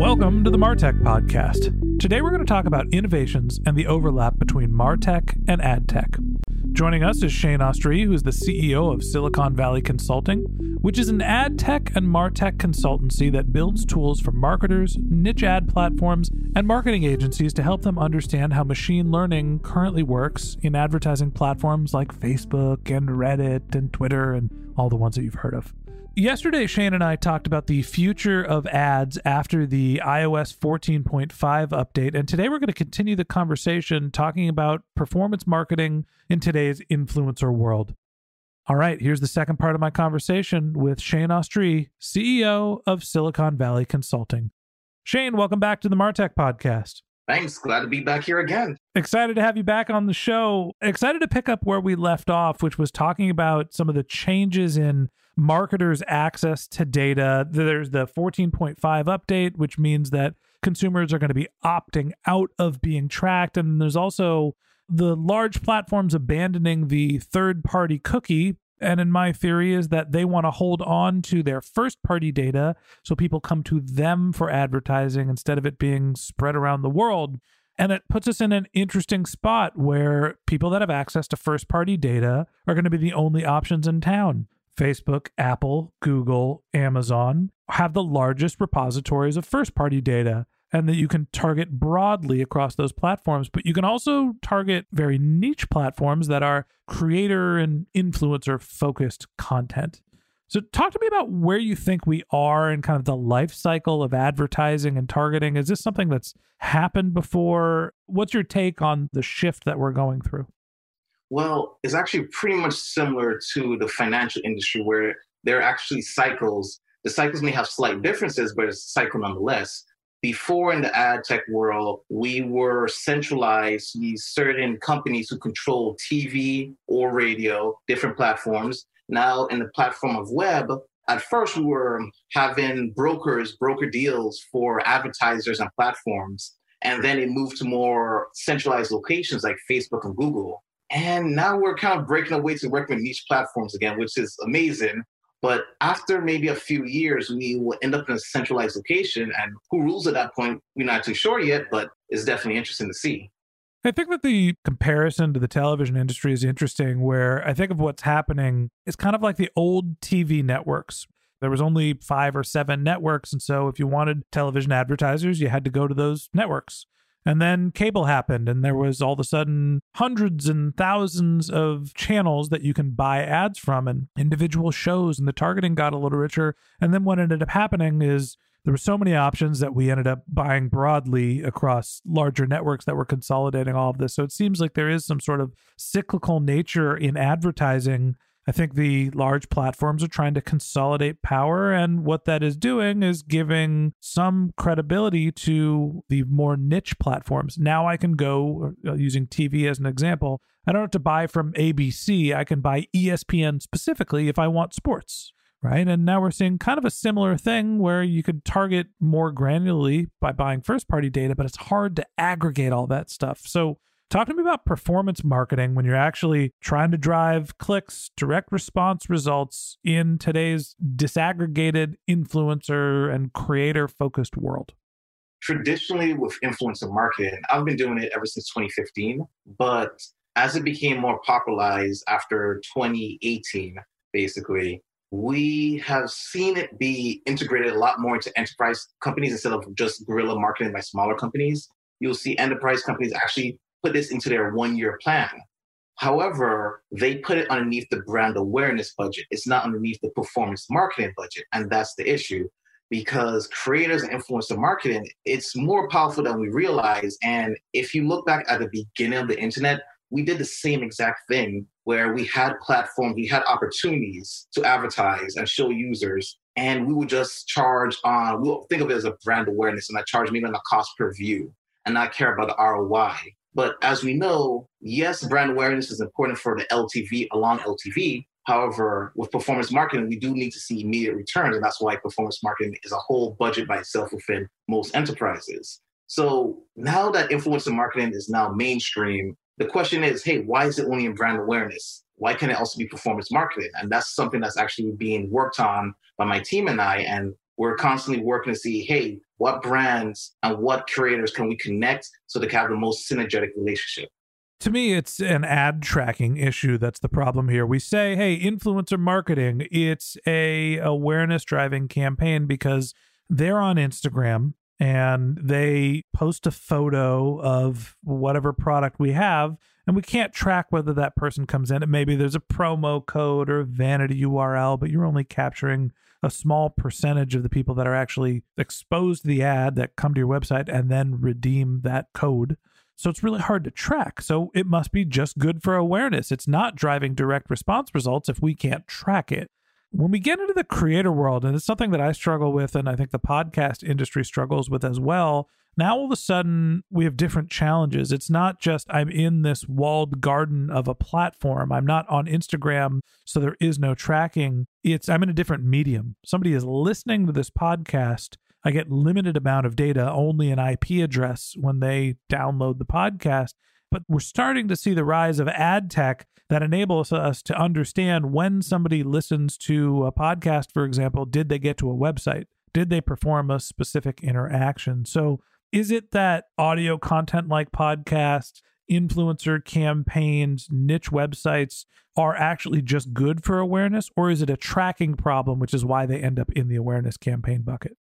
Welcome to the Martech Podcast. Today we're going to talk about innovations and the overlap between Martech and AdTech. Joining us is Shane Austrie, who is the CEO of Silicon Valley Consulting, which is an ad tech and martech consultancy that builds tools for marketers, niche ad platforms, and marketing agencies to help them understand how machine learning currently works in advertising platforms like Facebook and Reddit and Twitter and all the ones that you've heard of. Yesterday, Shane and I talked about the future of ads after the iOS 14.5 update. And today we're going to continue the conversation talking about performance marketing in today's influencer world. All right, here's the second part of my conversation with Shane Austrie, CEO of Silicon Valley Consulting. Shane, welcome back to the Martech podcast. Thanks. Glad to be back here again. Excited to have you back on the show. Excited to pick up where we left off, which was talking about some of the changes in marketers' access to data. There's the 14.5 update, which means that consumers are going to be opting out of being tracked. And there's also the large platforms abandoning the third party cookie. And in my theory is that they want to hold on to their first party data so people come to them for advertising instead of it being spread around the world. And it puts us in an interesting spot where people that have access to first party data are going to be the only options in town. Facebook, Apple, Google, Amazon have the largest repositories of first party data and that you can target broadly across those platforms, but you can also target very niche platforms that are creator and influencer focused content. So, talk to me about where you think we are in kind of the life cycle of advertising and targeting. Is this something that's happened before? What's your take on the shift that we're going through? Well, it's actually pretty much similar to the financial industry where there are actually cycles. The cycles may have slight differences, but it's a cycle nonetheless. Before in the ad tech world, we were centralized, these certain companies who control TV or radio, different platforms. Now in the platform of web, at first we were having brokers, broker deals for advertisers and platforms. And then it moved to more centralized locations like Facebook and Google. And now we're kind of breaking away to work with niche platforms again, which is amazing. But after maybe a few years, we will end up in a centralized location. And who rules at that point, we're not too sure yet, but it's definitely interesting to see. I think that the comparison to the television industry is interesting, where I think of what's happening is kind of like the old TV networks. There was only five or seven networks. And so if you wanted television advertisers, you had to go to those networks. And then cable happened, and there was all of a sudden hundreds and thousands of channels that you can buy ads from and individual shows, and the targeting got a little richer. And then what ended up happening is there were so many options that we ended up buying broadly across larger networks that were consolidating all of this. So it seems like there is some sort of cyclical nature in advertising I think the large platforms are trying to consolidate power. And what that is doing is giving some credibility to the more niche platforms. Now I can go, uh, using TV as an example, I don't have to buy from ABC. I can buy ESPN specifically if I want sports. Right. And now we're seeing kind of a similar thing where you could target more granularly by buying first party data, but it's hard to aggregate all that stuff. So Talk to me about performance marketing when you're actually trying to drive clicks, direct response results in today's disaggregated influencer and creator focused world. Traditionally, with influencer marketing, I've been doing it ever since 2015, but as it became more popularized after 2018, basically, we have seen it be integrated a lot more into enterprise companies instead of just guerrilla marketing by smaller companies. You'll see enterprise companies actually put this into their one year plan. However, they put it underneath the brand awareness budget. It's not underneath the performance marketing budget. And that's the issue because creators and influencer marketing, it's more powerful than we realize. And if you look back at the beginning of the internet, we did the same exact thing where we had platforms, we had opportunities to advertise and show users, and we would just charge on, we'll think of it as a brand awareness, and I charge maybe on a cost per view and not care about the ROI. But as we know, yes, brand awareness is important for the LTV along LTV. However, with performance marketing, we do need to see immediate returns. And that's why performance marketing is a whole budget by itself within most enterprises. So now that influencer marketing is now mainstream, the question is, hey, why is it only in brand awareness? Why can't it also be performance marketing? And that's something that's actually being worked on by my team and I. And we're constantly working to see, hey, what brands and what creators can we connect so they can have the most synergetic relationship? To me, it's an ad tracking issue that's the problem here. We say, hey, influencer marketing, it's a awareness driving campaign because they're on Instagram and they post a photo of whatever product we have and we can't track whether that person comes in and maybe there's a promo code or vanity url but you're only capturing a small percentage of the people that are actually exposed to the ad that come to your website and then redeem that code. So it's really hard to track. So it must be just good for awareness. It's not driving direct response results if we can't track it. When we get into the creator world, and it's something that I struggle with, and I think the podcast industry struggles with as well, now all of a sudden we have different challenges. It's not just I'm in this walled garden of a platform. I'm not on Instagram, so there is no tracking. It's I'm in a different medium. Somebody is listening to this podcast. I get limited amount of data, only an IP address when they download the podcast. But we're starting to see the rise of ad tech that enables us to understand when somebody listens to a podcast, for example, did they get to a website? Did they perform a specific interaction? So, is it that audio content like podcasts, influencer campaigns, niche websites are actually just good for awareness, or is it a tracking problem, which is why they end up in the awareness campaign bucket?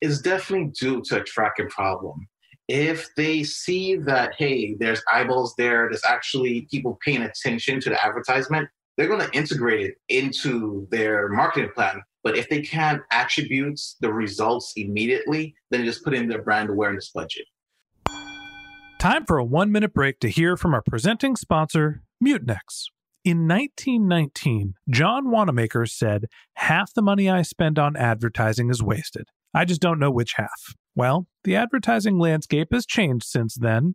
It's definitely due to a tracking problem if they see that hey there's eyeballs there there's actually people paying attention to the advertisement they're going to integrate it into their marketing plan but if they can't attribute the results immediately then just put in their brand awareness budget time for a one minute break to hear from our presenting sponsor mutinex in 1919, John Wanamaker said, Half the money I spend on advertising is wasted. I just don't know which half. Well, the advertising landscape has changed since then,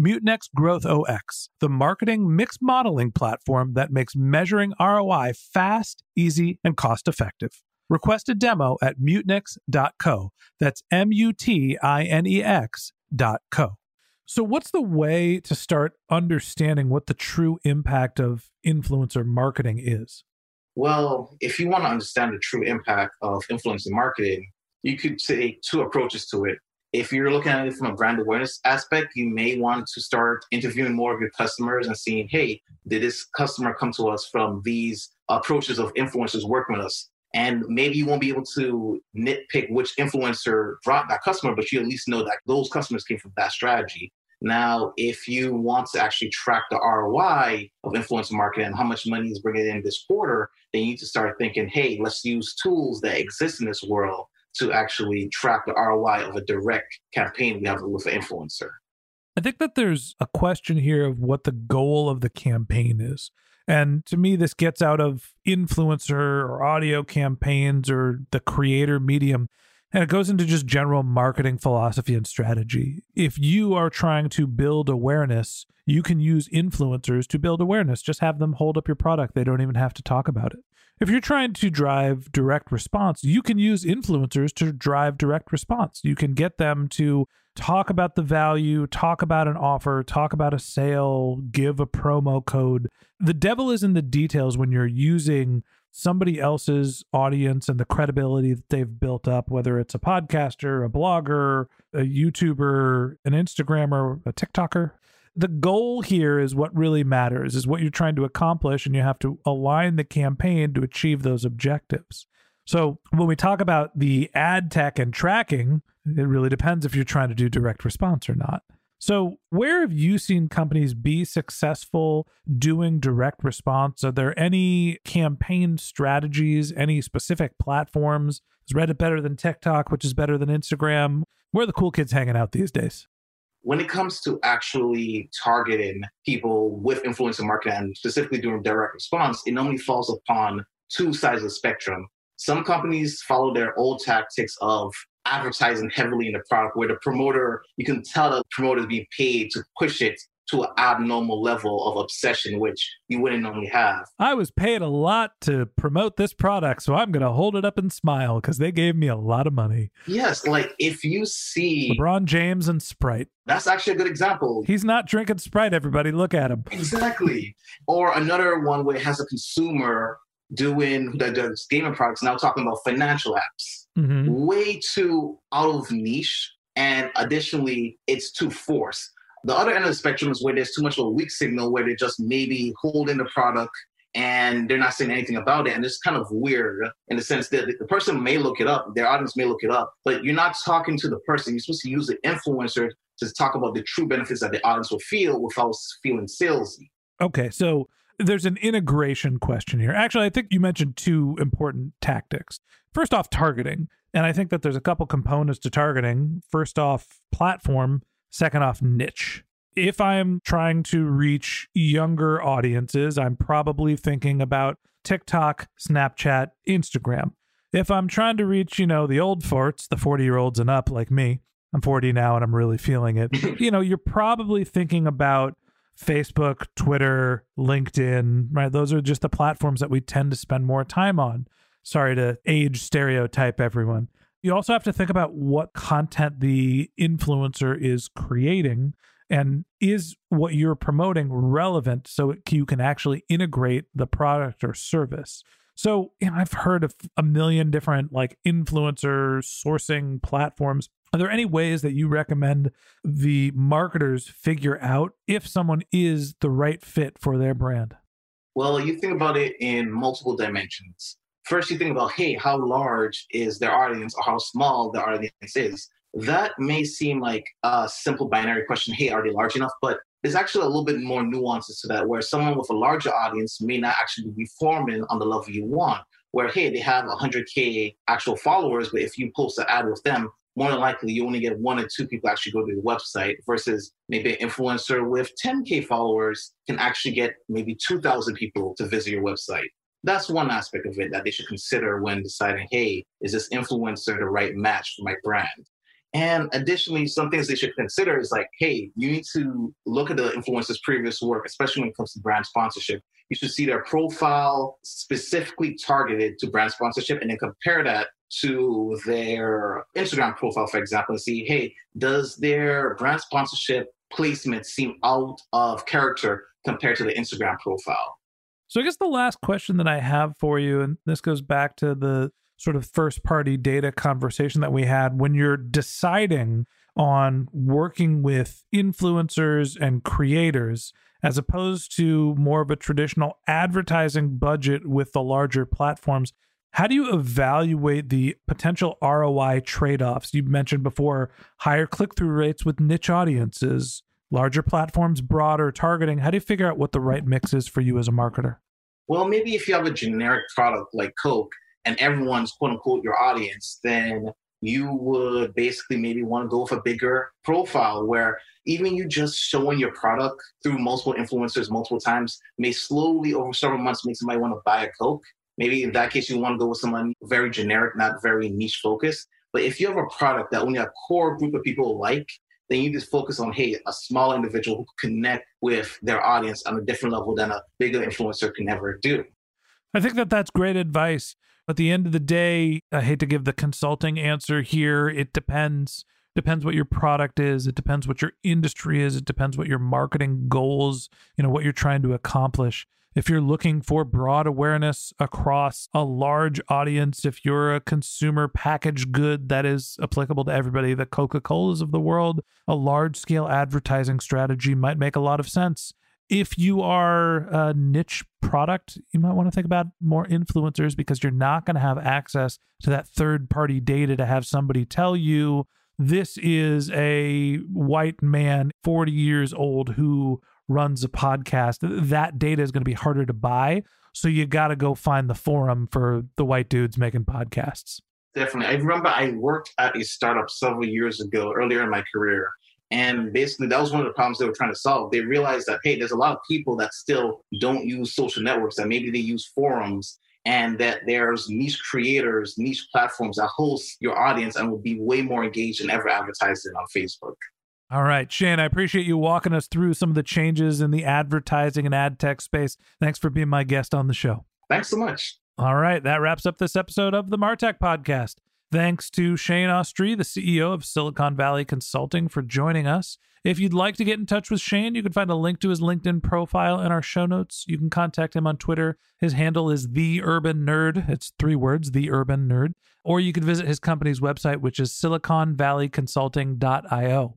Mutinex Growth OX, the marketing mix modeling platform that makes measuring ROI fast, easy, and cost effective. Request a demo at mutinex.co. That's M U T I N E X.co. So, what's the way to start understanding what the true impact of influencer marketing is? Well, if you want to understand the true impact of influencer marketing, you could take two approaches to it. If you're looking at it from a brand awareness aspect, you may want to start interviewing more of your customers and seeing, hey, did this customer come to us from these approaches of influencers working with us? And maybe you won't be able to nitpick which influencer brought that customer, but you at least know that those customers came from that strategy. Now, if you want to actually track the ROI of influencer marketing and how much money is bringing in this quarter, then you need to start thinking, hey, let's use tools that exist in this world to actually track the ROI of a direct campaign we have with an influencer. I think that there's a question here of what the goal of the campaign is. And to me, this gets out of influencer or audio campaigns or the creator medium. And it goes into just general marketing philosophy and strategy. If you are trying to build awareness, you can use influencers to build awareness. Just have them hold up your product. They don't even have to talk about it. If you're trying to drive direct response, you can use influencers to drive direct response. You can get them to talk about the value, talk about an offer, talk about a sale, give a promo code. The devil is in the details when you're using somebody else's audience and the credibility that they've built up, whether it's a podcaster, a blogger, a YouTuber, an Instagrammer, a TikToker. The goal here is what really matters, is what you're trying to accomplish, and you have to align the campaign to achieve those objectives. So when we talk about the ad tech and tracking, it really depends if you're trying to do direct response or not. So, where have you seen companies be successful doing direct response? Are there any campaign strategies, any specific platforms? Is Reddit better than TikTok, which is better than Instagram? Where are the cool kids hanging out these days? When it comes to actually targeting people with influencer marketing and specifically doing direct response, it normally falls upon two sides of the spectrum. Some companies follow their old tactics of advertising heavily in the product where the promoter, you can tell the promoter is being paid to push it to an abnormal level of obsession, which you wouldn't normally have. I was paid a lot to promote this product, so I'm going to hold it up and smile because they gave me a lot of money. Yes, like if you see LeBron James and Sprite. That's actually a good example. He's not drinking Sprite, everybody. Look at him. Exactly. or another one where it has a consumer doing the, the gaming products, now talking about financial apps. Mm-hmm. Way too out of niche. And additionally, it's too forced. The other end of the spectrum is where there's too much of a weak signal where they're just maybe holding the product and they're not saying anything about it. And it's kind of weird in the sense that the person may look it up, their audience may look it up, but you're not talking to the person. You're supposed to use the influencer to talk about the true benefits that the audience will feel without feeling salesy. Okay, so there's an integration question here. Actually, I think you mentioned two important tactics. First off, targeting. And I think that there's a couple components to targeting. First off, platform. Second off, niche. If I'm trying to reach younger audiences, I'm probably thinking about TikTok, Snapchat, Instagram. If I'm trying to reach, you know, the old farts, the 40 year olds and up like me, I'm 40 now and I'm really feeling it. you know, you're probably thinking about Facebook, Twitter, LinkedIn, right? Those are just the platforms that we tend to spend more time on. Sorry to age stereotype everyone. You also have to think about what content the influencer is creating and is what you're promoting relevant so it, you can actually integrate the product or service. So, I've heard of a million different like influencer sourcing platforms. Are there any ways that you recommend the marketers figure out if someone is the right fit for their brand? Well, you think about it in multiple dimensions. First, you think about, hey, how large is their audience or how small the audience is? That may seem like a simple binary question, hey, are they large enough? But there's actually a little bit more nuances to that, where someone with a larger audience may not actually be performing on the level you want. Where, hey, they have 100K actual followers, but if you post an ad with them, more than likely you only get one or two people actually go to the website versus maybe an influencer with 10k followers can actually get maybe 2000 people to visit your website that's one aspect of it that they should consider when deciding hey is this influencer the right match for my brand and additionally some things they should consider is like hey you need to look at the influencer's previous work especially when it comes to brand sponsorship you should see their profile specifically targeted to brand sponsorship and then compare that to their Instagram profile, for example, and see, hey, does their brand sponsorship placement seem out of character compared to the Instagram profile. So I guess the last question that I have for you, and this goes back to the sort of first party data conversation that we had when you're deciding on working with influencers and creators as opposed to more of a traditional advertising budget with the larger platforms. How do you evaluate the potential ROI trade offs? You mentioned before higher click through rates with niche audiences, larger platforms, broader targeting. How do you figure out what the right mix is for you as a marketer? Well, maybe if you have a generic product like Coke and everyone's quote unquote your audience, then you would basically maybe want to go with a bigger profile where even you just showing your product through multiple influencers multiple times may slowly over several months make somebody want to buy a Coke. Maybe in that case, you want to go with someone very generic, not very niche focused. But if you have a product that only a core group of people like, then you just focus on, hey, a small individual who connect with their audience on a different level than a bigger influencer can ever do. I think that that's great advice. At the end of the day, I hate to give the consulting answer here. It depends. Depends what your product is. It depends what your industry is. It depends what your marketing goals, you know, what you're trying to accomplish. If you're looking for broad awareness across a large audience, if you're a consumer packaged good that is applicable to everybody, the Coca Colas of the world, a large scale advertising strategy might make a lot of sense. If you are a niche product, you might want to think about more influencers because you're not going to have access to that third party data to have somebody tell you this is a white man 40 years old who runs a podcast, that data is going to be harder to buy. So you got to go find the forum for the white dudes making podcasts. Definitely. I remember I worked at a startup several years ago, earlier in my career. And basically, that was one of the problems they were trying to solve. They realized that, hey, there's a lot of people that still don't use social networks, that maybe they use forums, and that there's niche creators, niche platforms that host your audience and will be way more engaged than ever advertised on Facebook. All right, Shane, I appreciate you walking us through some of the changes in the advertising and ad tech space. Thanks for being my guest on the show. Thanks so much. All right, that wraps up this episode of the Martech podcast. Thanks to Shane Austrie, the CEO of Silicon Valley Consulting, for joining us. If you'd like to get in touch with Shane, you can find a link to his LinkedIn profile in our show notes. You can contact him on Twitter. His handle is The Urban Nerd. It's three words, The Urban Nerd. Or you can visit his company's website, which is siliconvalleyconsulting.io.